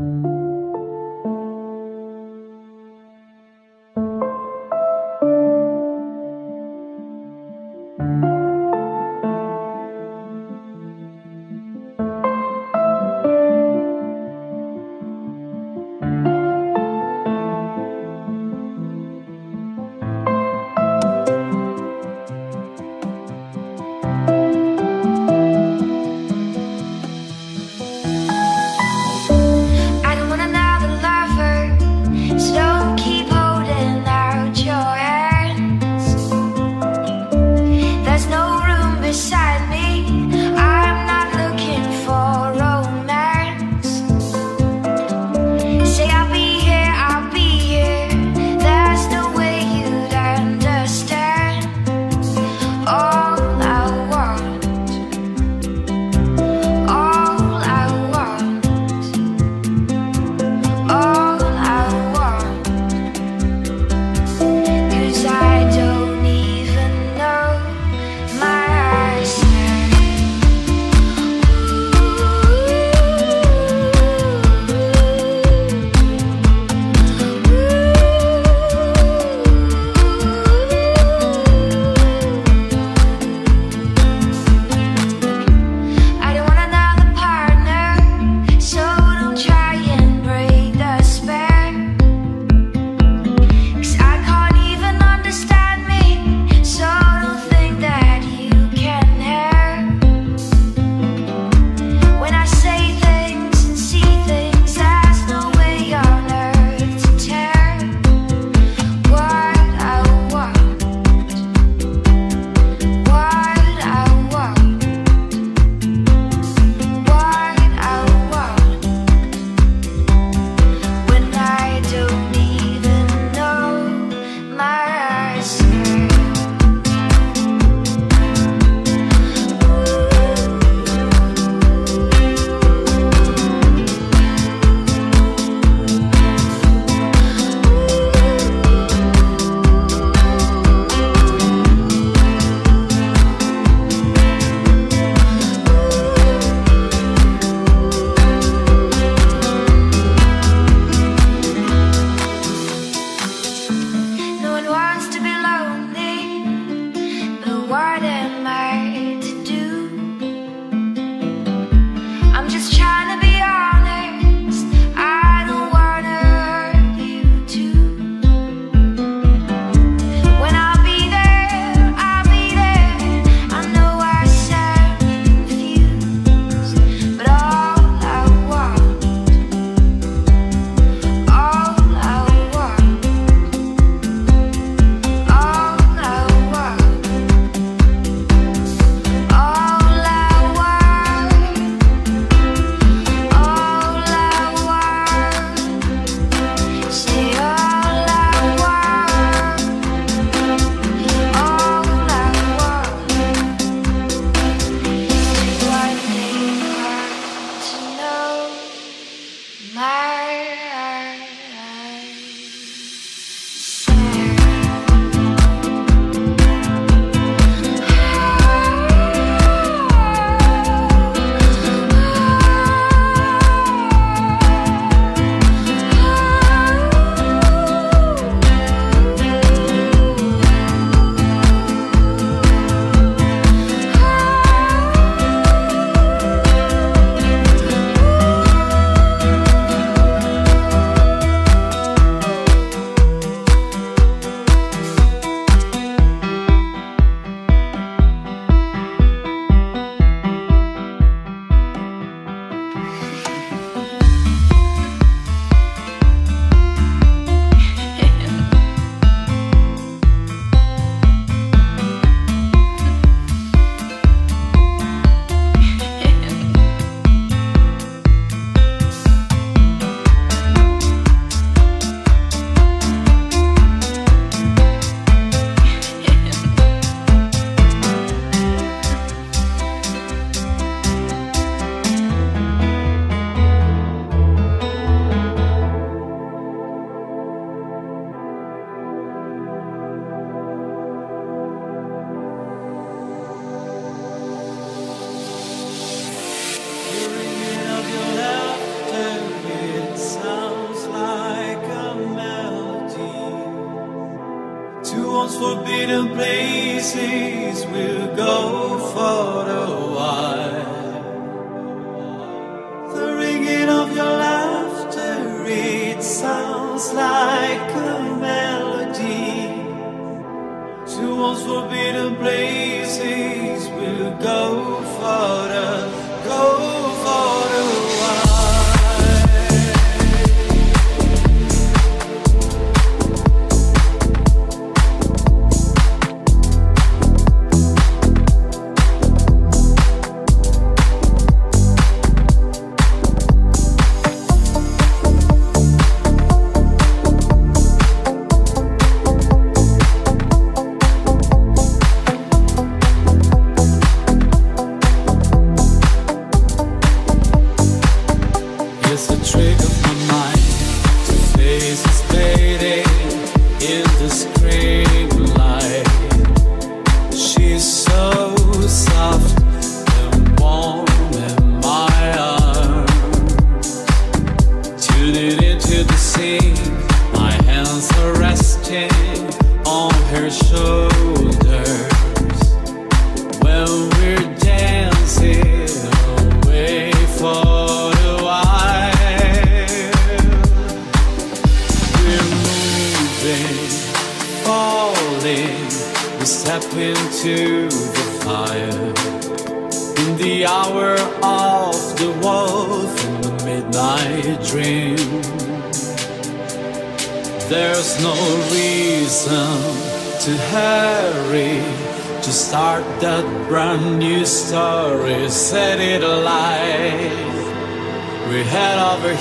I don't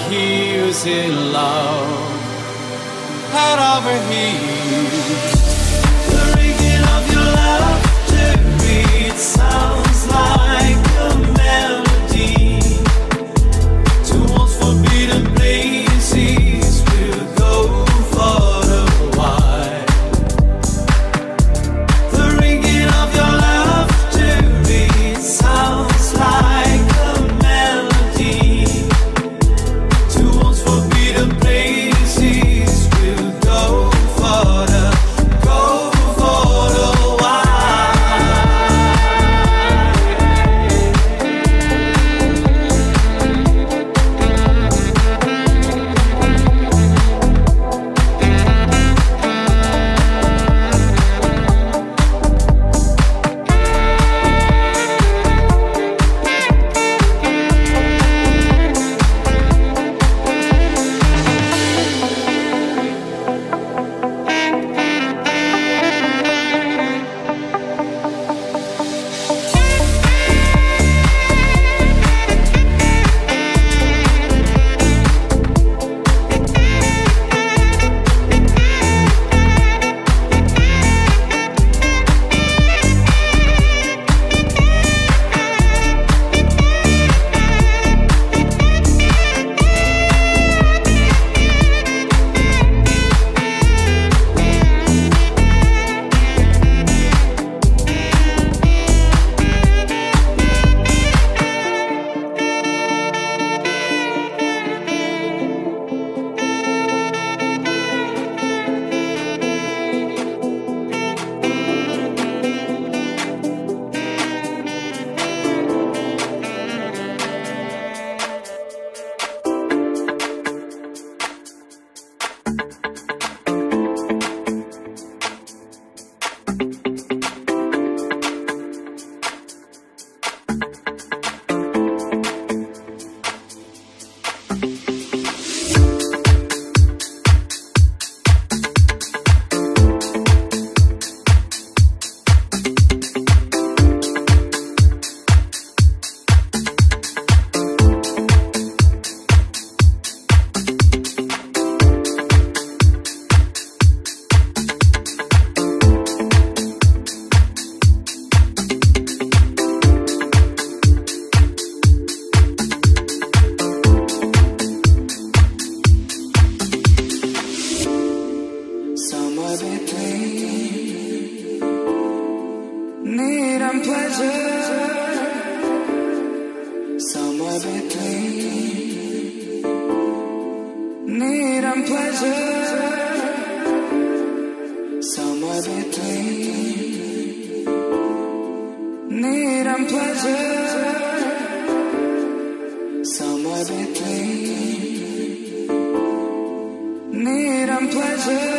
heels in love. Head over heels. Twist, twist, twist,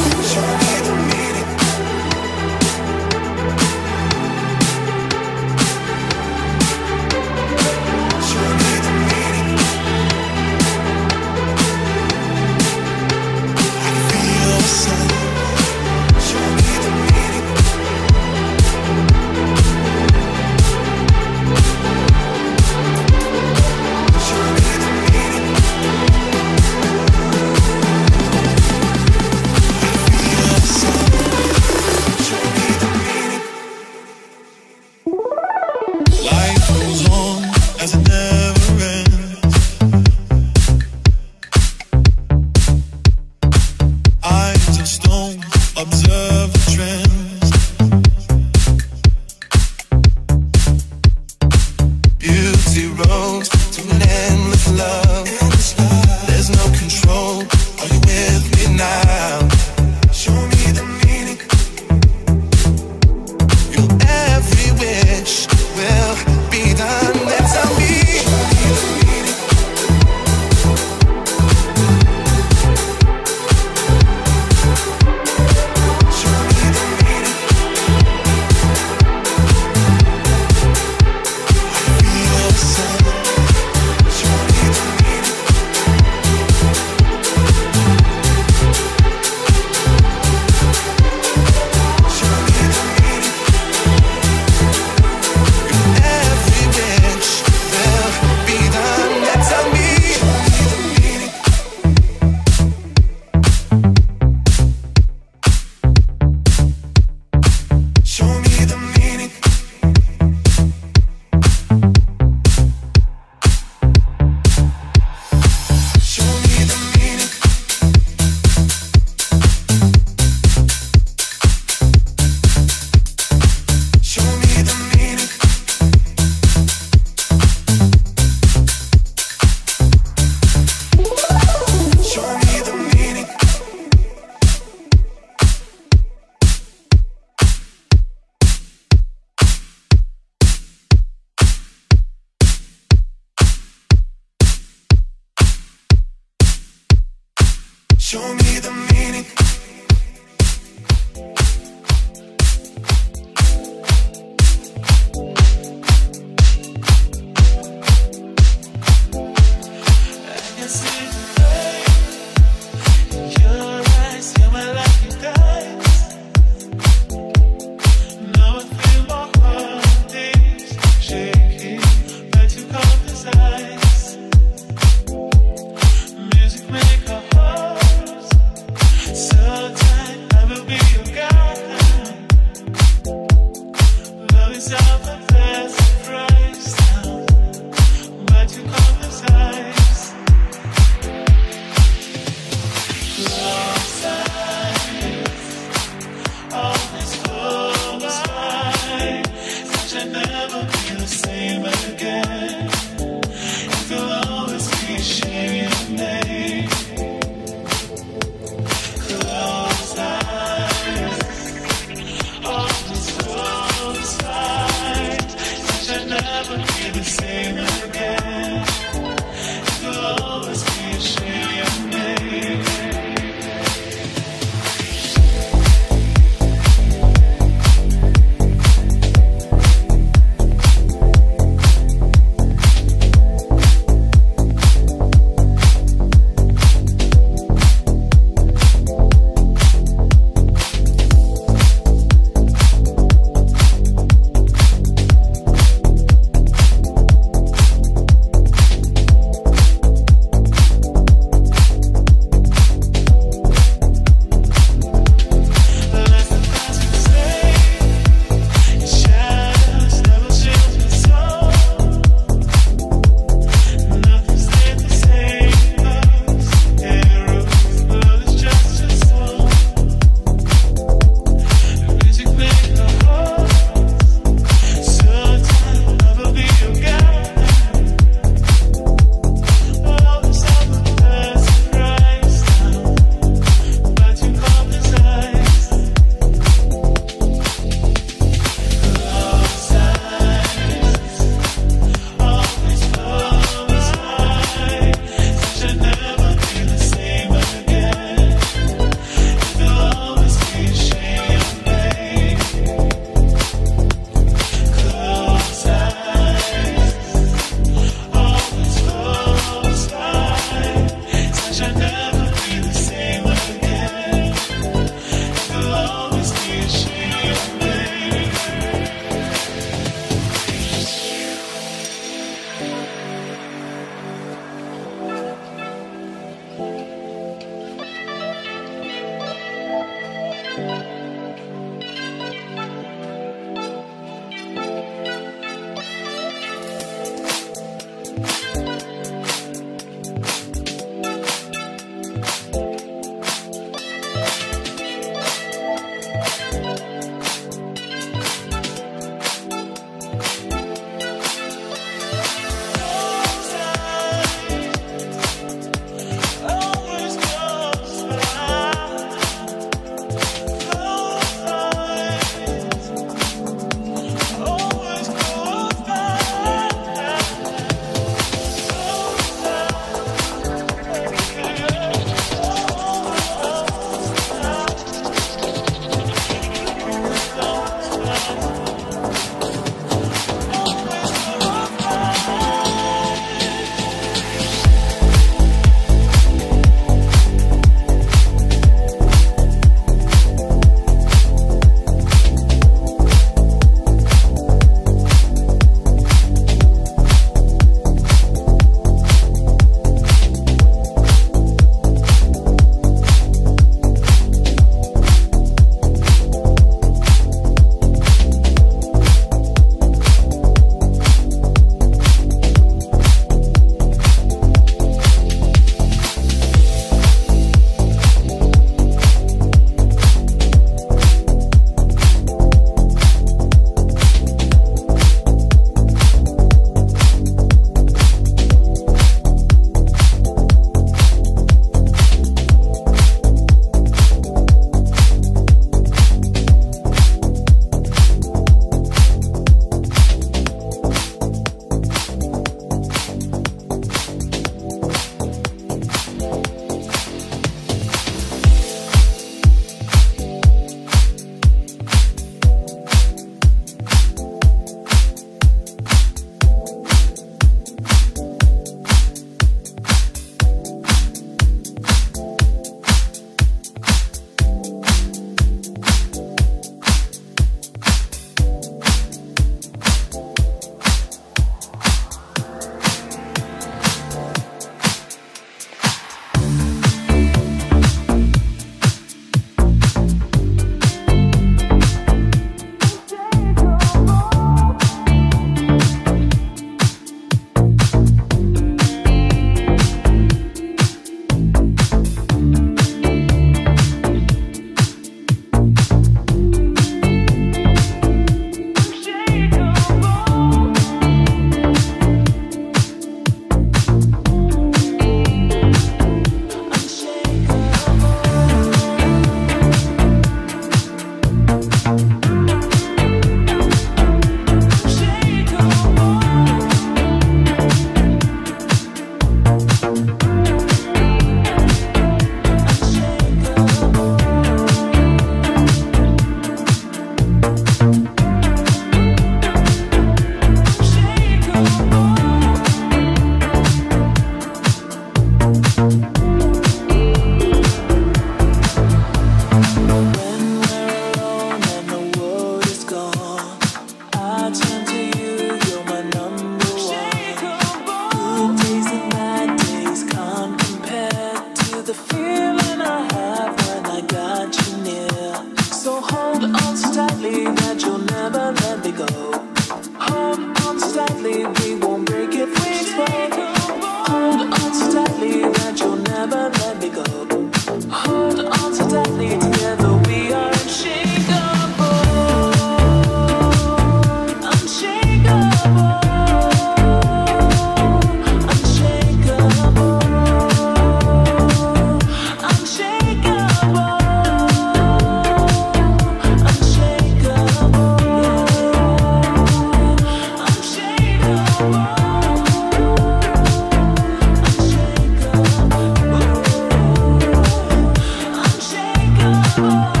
Oh.